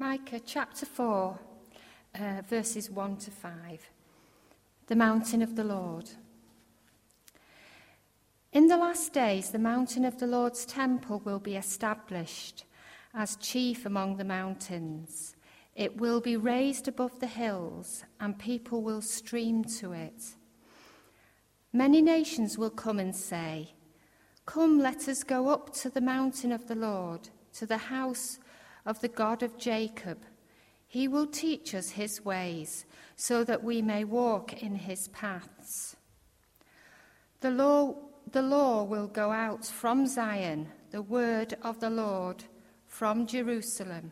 Micah chapter 4, uh, verses 1 to 5. The mountain of the Lord. In the last days, the mountain of the Lord's temple will be established as chief among the mountains. It will be raised above the hills, and people will stream to it. Many nations will come and say, Come, let us go up to the mountain of the Lord, to the house of the God of Jacob. He will teach us his ways, so that we may walk in his paths. The law, the law will go out from Zion, the word of the Lord from Jerusalem.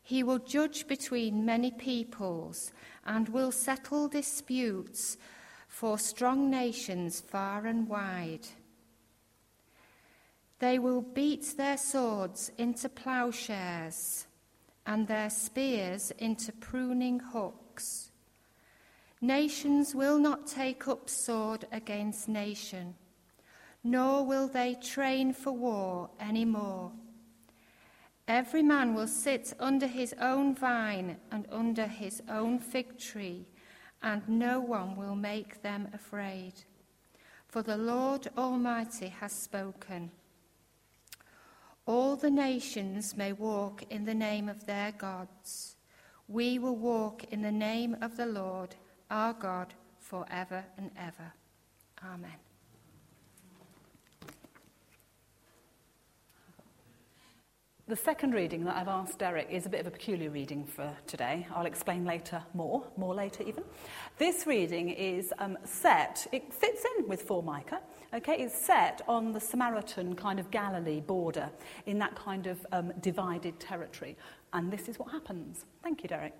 He will judge between many peoples and will settle disputes for strong nations far and wide. They will beat their swords into plowshares and their spears into pruning hooks. Nations will not take up sword against nation, nor will they train for war any more. Every man will sit under his own vine and under his own fig tree, and no one will make them afraid. For the Lord Almighty has spoken. All the nations may walk in the name of their gods. We will walk in the name of the Lord our God forever and ever. Amen. The second reading that I've asked Derek is a bit of a peculiar reading for today. I'll explain later more, more later even. This reading is um, set, it fits in with 4 Micah, okay? It's set on the Samaritan kind of Galilee border in that kind of um, divided territory. And this is what happens. Thank you, Derek.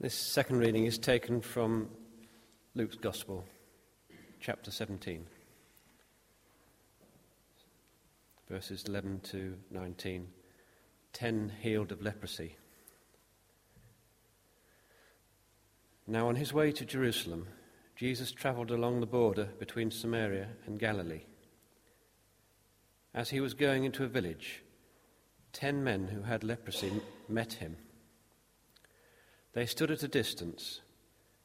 This second reading is taken from Luke's Gospel, chapter 17, verses 11 to 19. Ten healed of leprosy. Now, on his way to Jerusalem, Jesus travelled along the border between Samaria and Galilee. As he was going into a village, ten men who had leprosy met him. They stood at a distance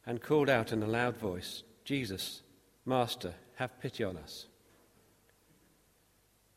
and called out in a loud voice, Jesus, Master, have pity on us.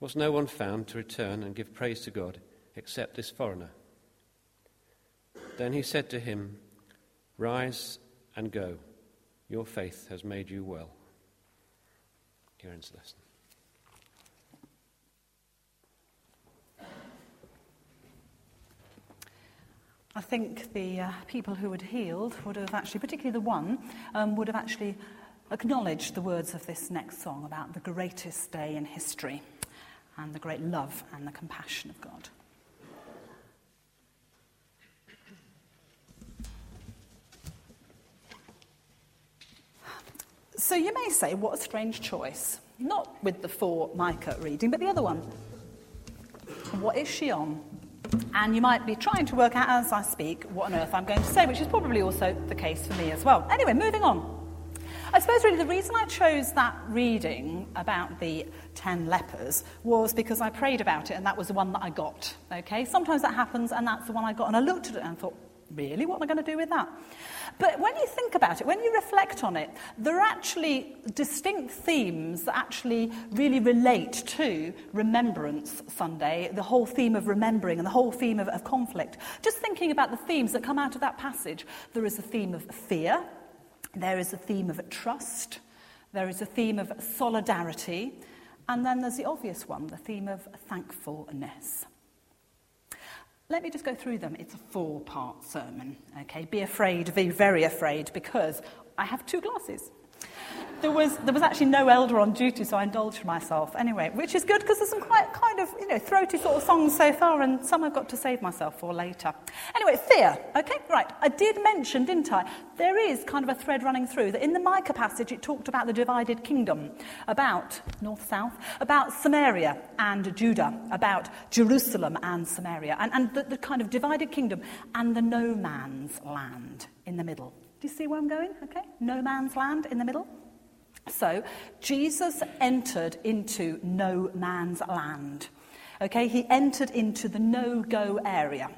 Was no one found to return and give praise to God except this foreigner? Then he said to him, Rise and go. Your faith has made you well. Here ends the lesson. I think the uh, people who had healed would have actually, particularly the one, um, would have actually acknowledged the words of this next song about the greatest day in history and the great love and the compassion of God. So you may say, what a strange choice. Not with the 4 Micah reading, but the other one. What is she on? And you might be trying to work out as I speak what on earth I'm going to say, which is probably also the case for me as well. Anyway, moving on. I suppose really the reason I chose that reading about the 10 lepers was because I prayed about it and that was the one that I got. Okay? Sometimes that happens and that's the one I got and I looked at it and thought, really? What am I going to do with that? But when you think about it, when you reflect on it, there are actually distinct themes that actually really relate to Remembrance Sunday, the whole theme of remembering and the whole theme of, of conflict. Just thinking about the themes that come out of that passage, there is a theme of fear, There is a theme of trust, there is a theme of solidarity, and then there's the obvious one, the theme of thankfulness. Let me just go through them. It's a four part sermon. Okay, be afraid, be very afraid, because I have two glasses. There was, there was actually no elder on duty, so I indulged myself anyway, which is good because there's some quite kind of, you know, throaty sort of songs so far, and some I've got to save myself for later. Anyway, fear. Okay, right. I did mention, didn't I? There is kind of a thread running through that in the Micah passage it talked about the divided kingdom, about north south, about Samaria and Judah, about Jerusalem and Samaria, and, and the, the kind of divided kingdom and the no man's land in the middle. Do you see where I'm going? Okay, no man's land in the middle. So, Jesus entered into no man's land. Okay, he entered into the no go area.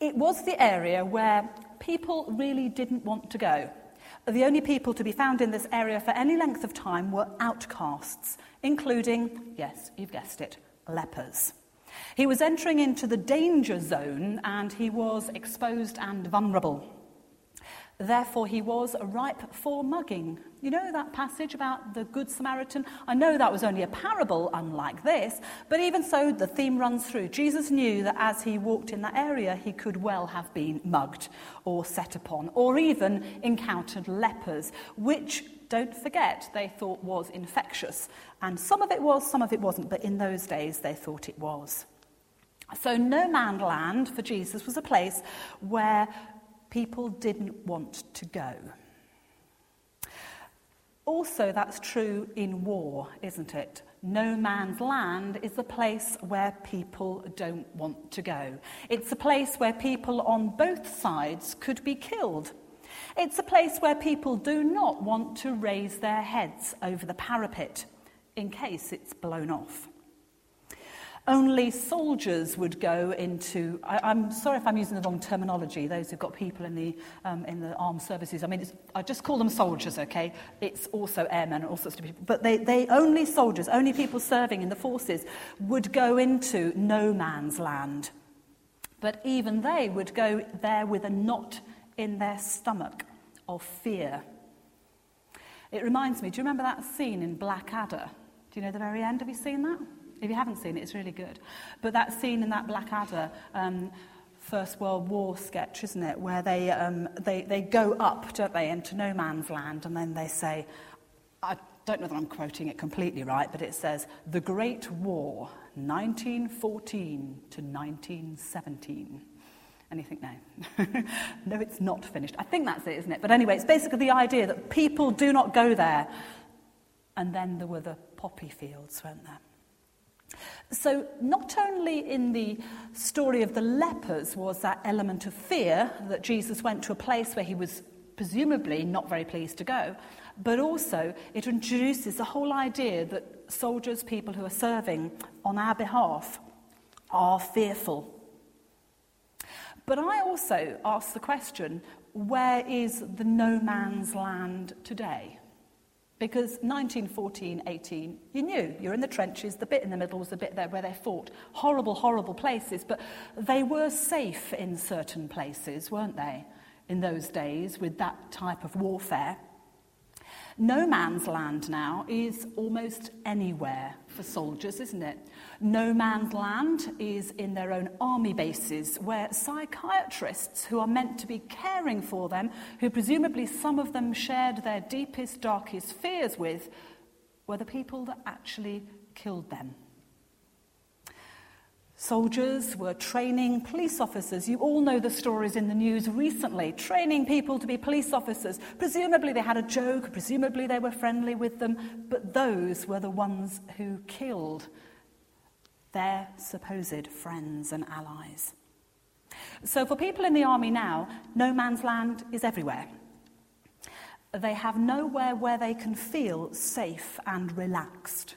It was the area where people really didn't want to go. The only people to be found in this area for any length of time were outcasts, including, yes, you've guessed it, lepers. He was entering into the danger zone and he was exposed and vulnerable. Therefore, he was ripe for mugging. You know that passage about the Good Samaritan? I know that was only a parable, unlike this, but even so, the theme runs through. Jesus knew that as he walked in that area, he could well have been mugged or set upon, or even encountered lepers, which, don't forget, they thought was infectious. And some of it was, some of it wasn't, but in those days they thought it was. So, no man land for Jesus was a place where people didn't want to go. Also, that's true in war, isn't it? No man's land is a place where people don't want to go. It's a place where people on both sides could be killed. It's a place where people do not want to raise their heads over the parapet in case it's blown off only soldiers would go into. I, am sorry if I'm using the wrong terminology, those who've got people in the, um, in the armed services. I mean, I just call them soldiers, okay? It's also airmen and all sorts of people. But they, they only soldiers, only people serving in the forces would go into no man's land. But even they would go there with a knot in their stomach of fear. It reminds me, do you remember that scene in Blackadder? Do you know the very end? Have you seen that? If you haven't seen it, it's really good. But that scene in that Blackadder um, First World War sketch, isn't it, where they, um, they, they go up, don't they, into no man's land, and then they say, I don't know that I'm quoting it completely right, but it says, The Great War, 1914 to 1917. And you think, no, no, it's not finished. I think that's it, isn't it? But anyway, it's basically the idea that people do not go there. And then there were the poppy fields, weren't there? So, not only in the story of the lepers was that element of fear that Jesus went to a place where he was presumably not very pleased to go, but also it introduces the whole idea that soldiers, people who are serving on our behalf, are fearful. But I also ask the question where is the no man's land today? Because 1914 18, you knew you're in the trenches, the bit in the middle was the bit there where they fought. Horrible, horrible places, but they were safe in certain places, weren't they, in those days with that type of warfare. No man's land now is almost anywhere for soldiers, isn't it? No man's land is in their own army bases, where psychiatrists who are meant to be caring for them, who presumably some of them shared their deepest, darkest fears with, were the people that actually killed them. Soldiers were training police officers. You all know the stories in the news recently, training people to be police officers. Presumably they had a joke, presumably they were friendly with them, but those were the ones who killed their supposed friends and allies. So for people in the army now, no man's land is everywhere. They have nowhere where they can feel safe and relaxed.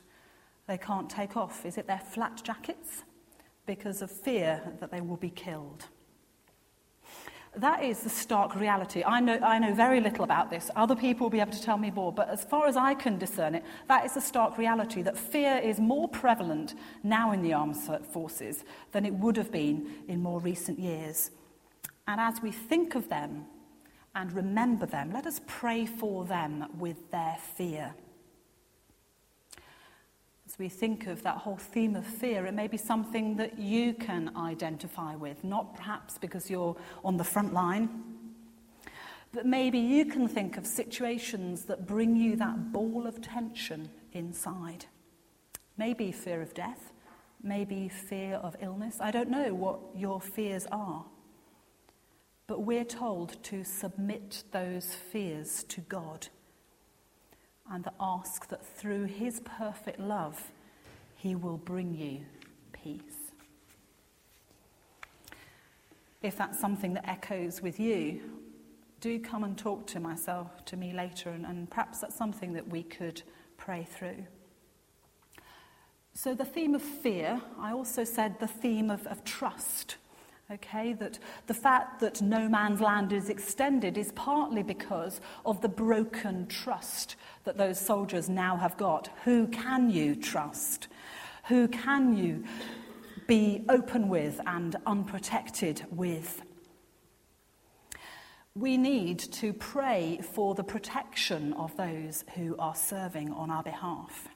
They can't take off. Is it their flak jackets? Because of fear that they will be killed. That is the stark reality. I know, I know very little about this. Other people will be able to tell me more. But as far as I can discern it, that is the stark reality that fear is more prevalent now in the armed forces than it would have been in more recent years. And as we think of them and remember them, let us pray for them with their fear. As we think of that whole theme of fear, it may be something that you can identify with, not perhaps because you're on the front line, but maybe you can think of situations that bring you that ball of tension inside. Maybe fear of death, maybe fear of illness. I don't know what your fears are. But we're told to submit those fears to God and ask that through His perfect love, He will bring you peace. If that's something that echoes with you, do come and talk to myself, to me later, and, and perhaps that's something that we could pray through. So, the theme of fear, I also said the theme of, of trust. Okay, that the fact that no man's land is extended is partly because of the broken trust that those soldiers now have got. Who can you trust? Who can you be open with and unprotected with? We need to pray for the protection of those who are serving on our behalf.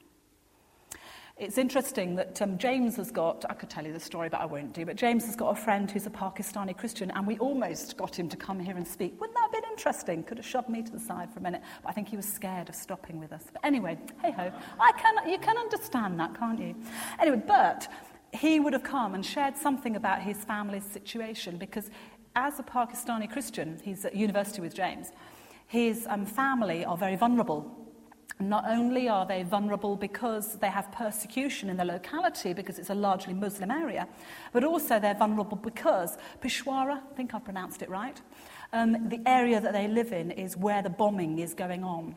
It's interesting that um, James has got, I could tell you the story, but I won't do, but James has got a friend who's a Pakistani Christian, and we almost got him to come here and speak. Wouldn't that have been interesting? Could have shoved me to the side for a minute, but I think he was scared of stopping with us. But anyway, hey ho, I can, you can understand that, can't you? Anyway, but he would have come and shared something about his family's situation because as a Pakistani Christian, he's at university with James, his um, family are very vulnerable not only are they vulnerable because they have persecution in the locality, because it's a largely Muslim area, but also they're vulnerable because Peshawar, I think I pronounced it right, um, the area that they live in is where the bombing is going on.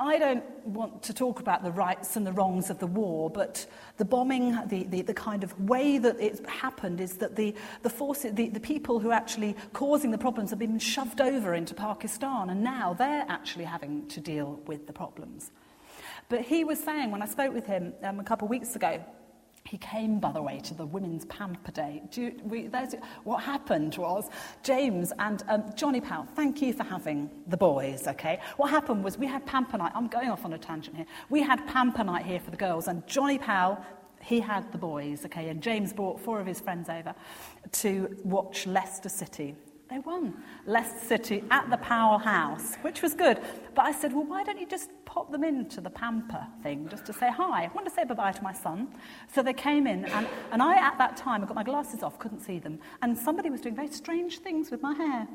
I don't want to talk about the rights and the wrongs of the war, but the bombing, the, the, the kind of way that it's happened is that the, the, forces, the, the people who are actually causing the problems have been shoved over into Pakistan, and now they're actually having to deal with the problems. But he was saying, when I spoke with him um, a couple of weeks ago, he came, by the way, to the Women's Pamper Day. You, we, what happened was James and um, Johnny Powell, thank you for having the boys, okay? What happened was we had Pamper Night. I'm going off on a tangent here. We had Pamper Night here for the girls, and Johnny Powell, he had the boys, okay? And James brought four of his friends over to watch Leicester City. They won Leicester City at the Powell House, which was good. But I said, well, why don't you just pop them into the pamper thing just to say hi? I want to say bye-bye to my son. So they came in, and, and I, at that time, I got my glasses off, couldn't see them. And somebody was doing very strange things with my hair.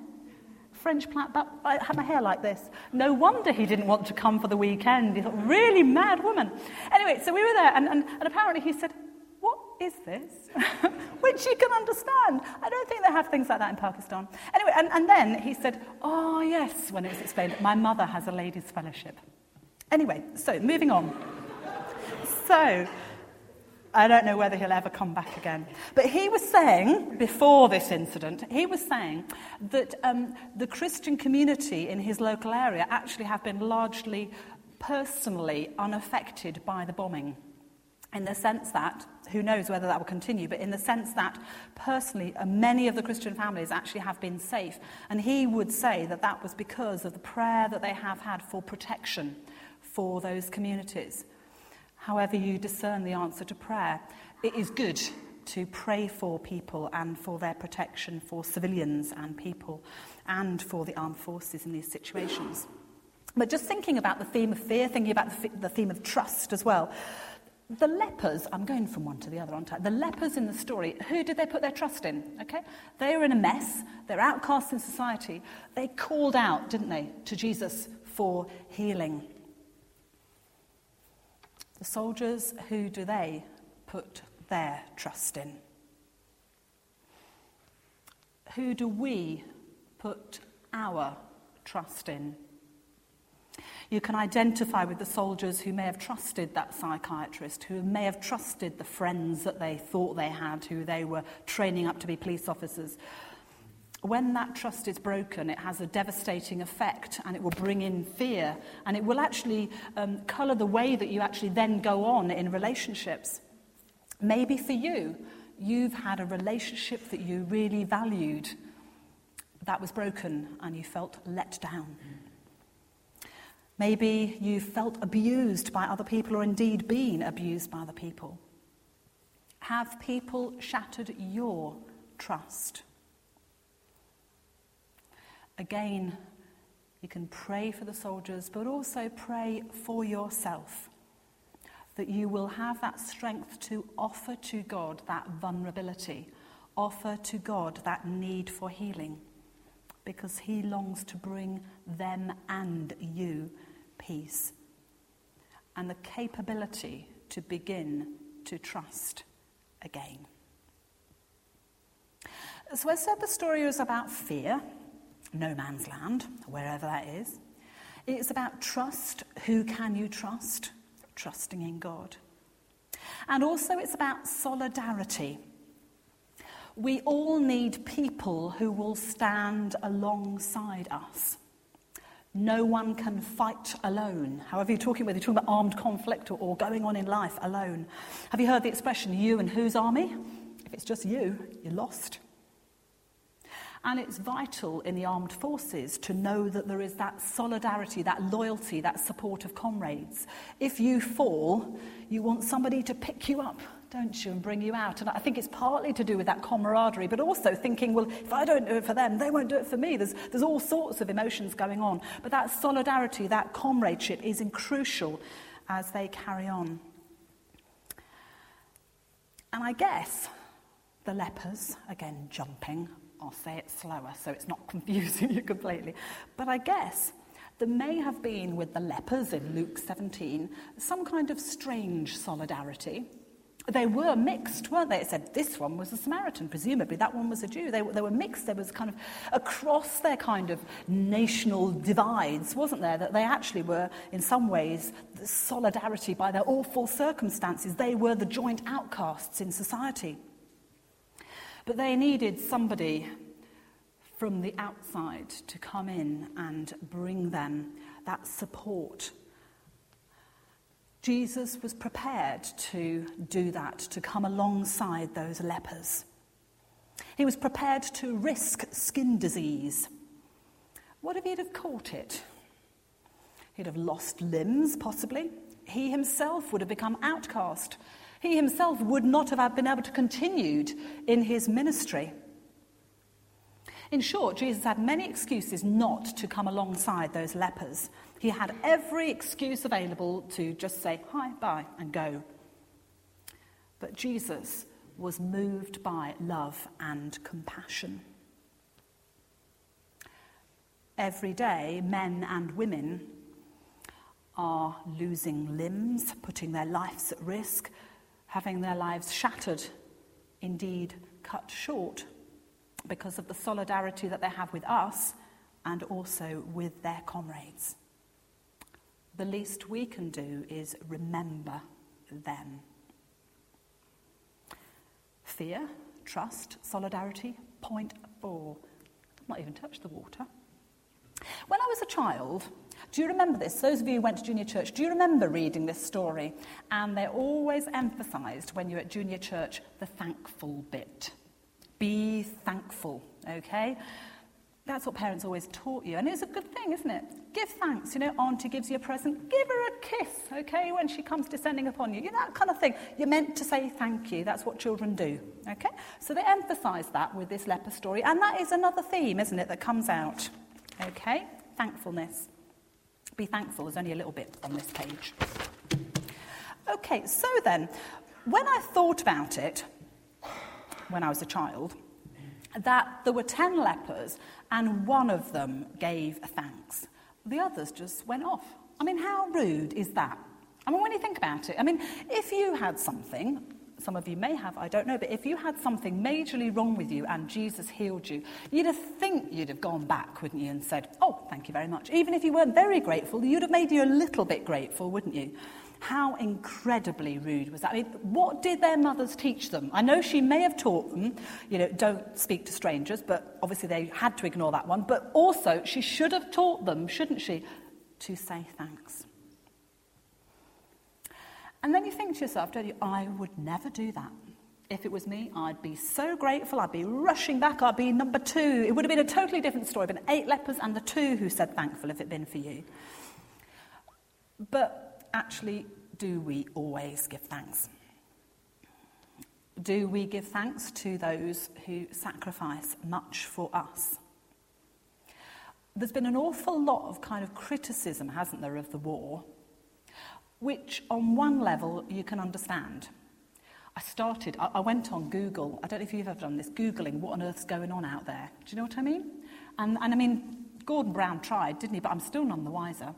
French plait, but I had my hair like this. No wonder he didn't want to come for the weekend. He thought, really mad woman. Anyway, so we were there, and, and, and apparently he said, is this? Which you can understand. I don't think they have things like that in Pakistan. Anyway, and, and then he said, Oh, yes, when it was explained, my mother has a ladies' fellowship. Anyway, so moving on. so, I don't know whether he'll ever come back again. But he was saying, before this incident, he was saying that um, the Christian community in his local area actually have been largely personally unaffected by the bombing in the sense that, who knows whether that will continue, but in the sense that personally, uh, many of the Christian families actually have been safe. And he would say that that was because of the prayer that they have had for protection for those communities. However, you discern the answer to prayer, it is good to pray for people and for their protection for civilians and people and for the armed forces in these situations. But just thinking about the theme of fear, thinking about the theme of trust as well, the lepers, I'm going from one to the other, aren't I? The lepers in the story, who did they put their trust in? Okay? They were in a mess. They're outcasts in society. They called out, didn't they, to Jesus for healing. The soldiers, who do they put their trust in? Who do we put our trust in? You can identify with the soldiers who may have trusted that psychiatrist, who may have trusted the friends that they thought they had, who they were training up to be police officers. When that trust is broken, it has a devastating effect and it will bring in fear and it will actually um, colour the way that you actually then go on in relationships. Maybe for you, you've had a relationship that you really valued that was broken and you felt let down. Maybe you've felt abused by other people or indeed been abused by other people. Have people shattered your trust? Again, you can pray for the soldiers, but also pray for yourself that you will have that strength to offer to God that vulnerability, offer to God that need for healing, because He longs to bring them and you peace and the capability to begin to trust again. So, I said the story was about fear, no man's land, wherever that is. It's about trust. Who can you trust? Trusting in God. And also, it's about solidarity. We all need people who will stand alongside us. No one can fight alone. However, you're talking whether you're talking about armed conflict or, or going on in life alone. Have you heard the expression, you and whose army? If it's just you, you're lost. And it's vital in the armed forces to know that there is that solidarity, that loyalty, that support of comrades. If you fall, you want somebody to pick you up don't you, and bring you out. And I think it's partly to do with that camaraderie, but also thinking, well, if I don't do it for them, they won't do it for me. There's, there's all sorts of emotions going on. But that solidarity, that comradeship is crucial as they carry on. And I guess the lepers, again jumping, I'll say it slower so it's not confusing you completely, but I guess there may have been with the lepers in Luke 17 some kind of strange solidarity they were mixed, weren't they? It said this one was a Samaritan, presumably that one was a Jew. They, they were mixed. There was kind of across their kind of national divides, wasn't there? That they actually were, in some ways, solidarity by their awful circumstances. They were the joint outcasts in society. But they needed somebody from the outside to come in and bring them that support Jesus was prepared to do that, to come alongside those lepers. He was prepared to risk skin disease. What if he'd have caught it? He'd have lost limbs, possibly. He himself would have become outcast. He himself would not have been able to continue in his ministry. In short, Jesus had many excuses not to come alongside those lepers. He had every excuse available to just say hi, bye, and go. But Jesus was moved by love and compassion. Every day, men and women are losing limbs, putting their lives at risk, having their lives shattered, indeed cut short, because of the solidarity that they have with us and also with their comrades the least we can do is remember them. Fear, trust, solidarity. Point four. i Not even touched the water. When I was a child, do you remember this? Those of you who went to junior church, do you remember reading this story? And they always emphasised when you're at junior church the thankful bit. Be thankful, okay? That's what parents always taught you. And it's a good thing, isn't it? Give thanks. You know, Auntie gives you a present, give her a kiss, okay, when she comes descending upon you. You know, that kind of thing. You're meant to say thank you. That's what children do, okay? So they emphasize that with this leper story. And that is another theme, isn't it, that comes out, okay? Thankfulness. Be thankful. There's only a little bit on this page. Okay, so then, when I thought about it, when I was a child, that there were 10 lepers and one of them gave thanks. The others just went off. I mean, how rude is that? I mean, when you think about it, I mean, if you had something, some of you may have, I don't know, but if you had something majorly wrong with you and Jesus healed you, you'd have think you'd have gone back, wouldn't you, and said, Oh, thank you very much. Even if you weren't very grateful, you'd have made you a little bit grateful, wouldn't you? How incredibly rude was that? I mean, what did their mothers teach them? I know she may have taught them, you know, don't speak to strangers, but obviously they had to ignore that one. But also, she should have taught them, shouldn't she, to say thanks. And then you think to yourself, don't you, I would never do that. If it was me, I'd be so grateful. I'd be rushing back. I'd be number two. It would have been a totally different story. Been eight lepers and the two who said thankful if it had been for you. But actually, do we always give thanks? Do we give thanks to those who sacrifice much for us? There's been an awful lot of kind of criticism, hasn't there, of the war, which on one level you can understand. I started, I, went on Google, I don't know if you've ever done this, Googling what on earth's going on out there. Do you know what I mean? And, and I mean, Gordon Brown tried, didn't he? But I'm still none the wiser.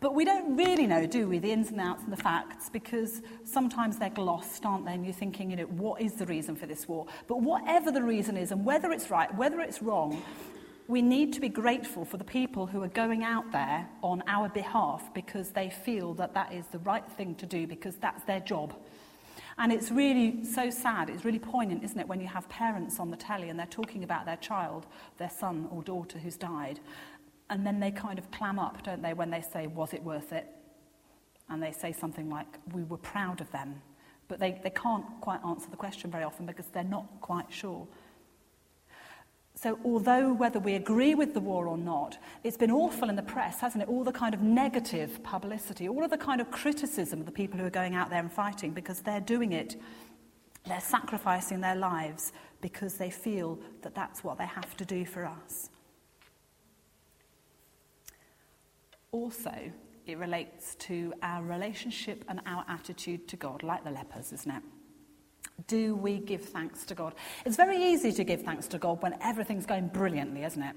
But we don't really know, do we, the ins and outs and the facts, because sometimes they're glossed, aren't they? And you're thinking, you know, what is the reason for this war? But whatever the reason is, and whether it's right, whether it's wrong, we need to be grateful for the people who are going out there on our behalf because they feel that that is the right thing to do because that's their job. And it's really so sad, it's really poignant, isn't it, when you have parents on the telly and they're talking about their child, their son or daughter who's died. And then they kind of clam up, don't they, when they say, Was it worth it? And they say something like, We were proud of them. But they, they can't quite answer the question very often because they're not quite sure So, although whether we agree with the war or not, it's been awful in the press, hasn't it? All the kind of negative publicity, all of the kind of criticism of the people who are going out there and fighting because they're doing it, they're sacrificing their lives because they feel that that's what they have to do for us. Also, it relates to our relationship and our attitude to God, like the lepers, isn't it? Do we give thanks to God? It's very easy to give thanks to God when everything's going brilliantly, isn't it?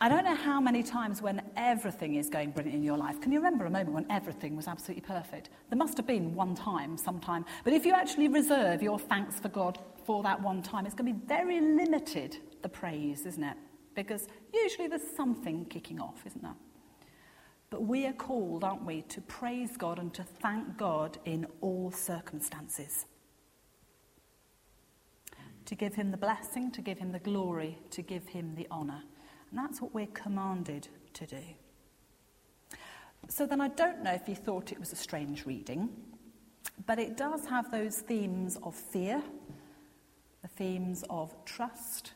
I don't know how many times when everything is going brilliant in your life. Can you remember a moment when everything was absolutely perfect? There must have been one time, sometime. But if you actually reserve your thanks for God for that one time, it's going to be very limited, the praise, isn't it? Because usually there's something kicking off, isn't there? But we are called, aren't we, to praise God and to thank God in all circumstances to give him the blessing, to give him the glory, to give him the honour. And that's what we're commanded to do. So then I don't know if you thought it was a strange reading, but it does have those themes of fear, the themes of trust,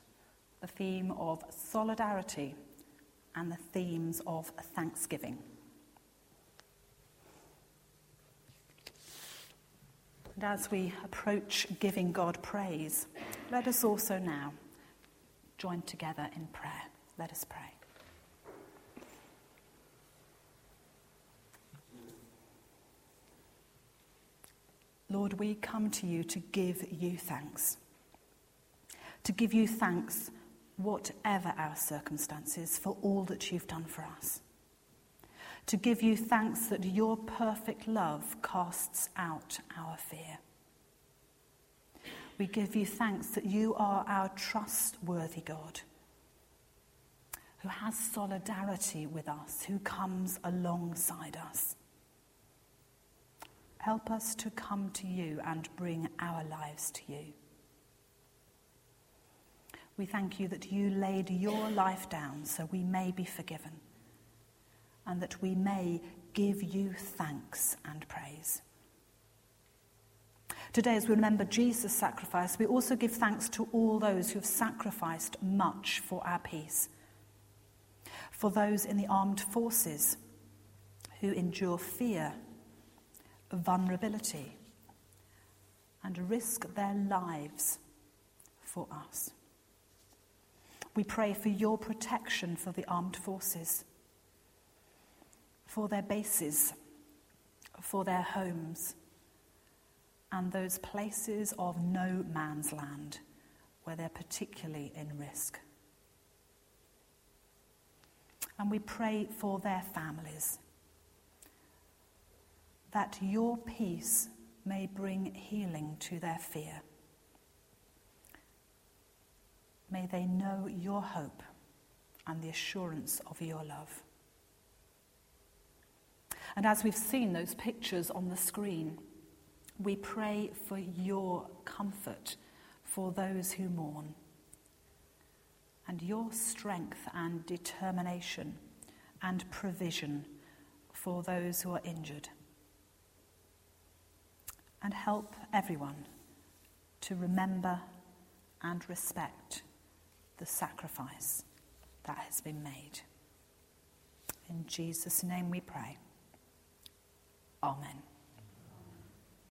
the theme of solidarity, and the themes of thanksgiving. And as we approach giving God praise, let us also now join together in prayer. Let us pray. Lord, we come to you to give you thanks. To give you thanks, whatever our circumstances, for all that you've done for us to give you thanks that your perfect love casts out our fear. We give you thanks that you are our trustworthy God, who has solidarity with us, who comes alongside us. Help us to come to you and bring our lives to you. We thank you that you laid your life down so we may be forgiven and that we may give you thanks and praise. Today, as we remember Jesus' sacrifice, we also give thanks to all those who have sacrificed much for our peace. For those in the armed forces who endure fear, vulnerability, and risk their lives for us. We pray for your protection for the armed forces for their bases, for their homes, and those places of no man's land where they're particularly in risk. And we pray for their families that your peace may bring healing to their fear. May they know your hope and the assurance of your love. And as we've seen those pictures on the screen, we pray for your comfort for those who mourn and your strength and determination and provision for those who are injured. And help everyone to remember and respect the sacrifice that has been made. In Jesus' name we pray. Amen.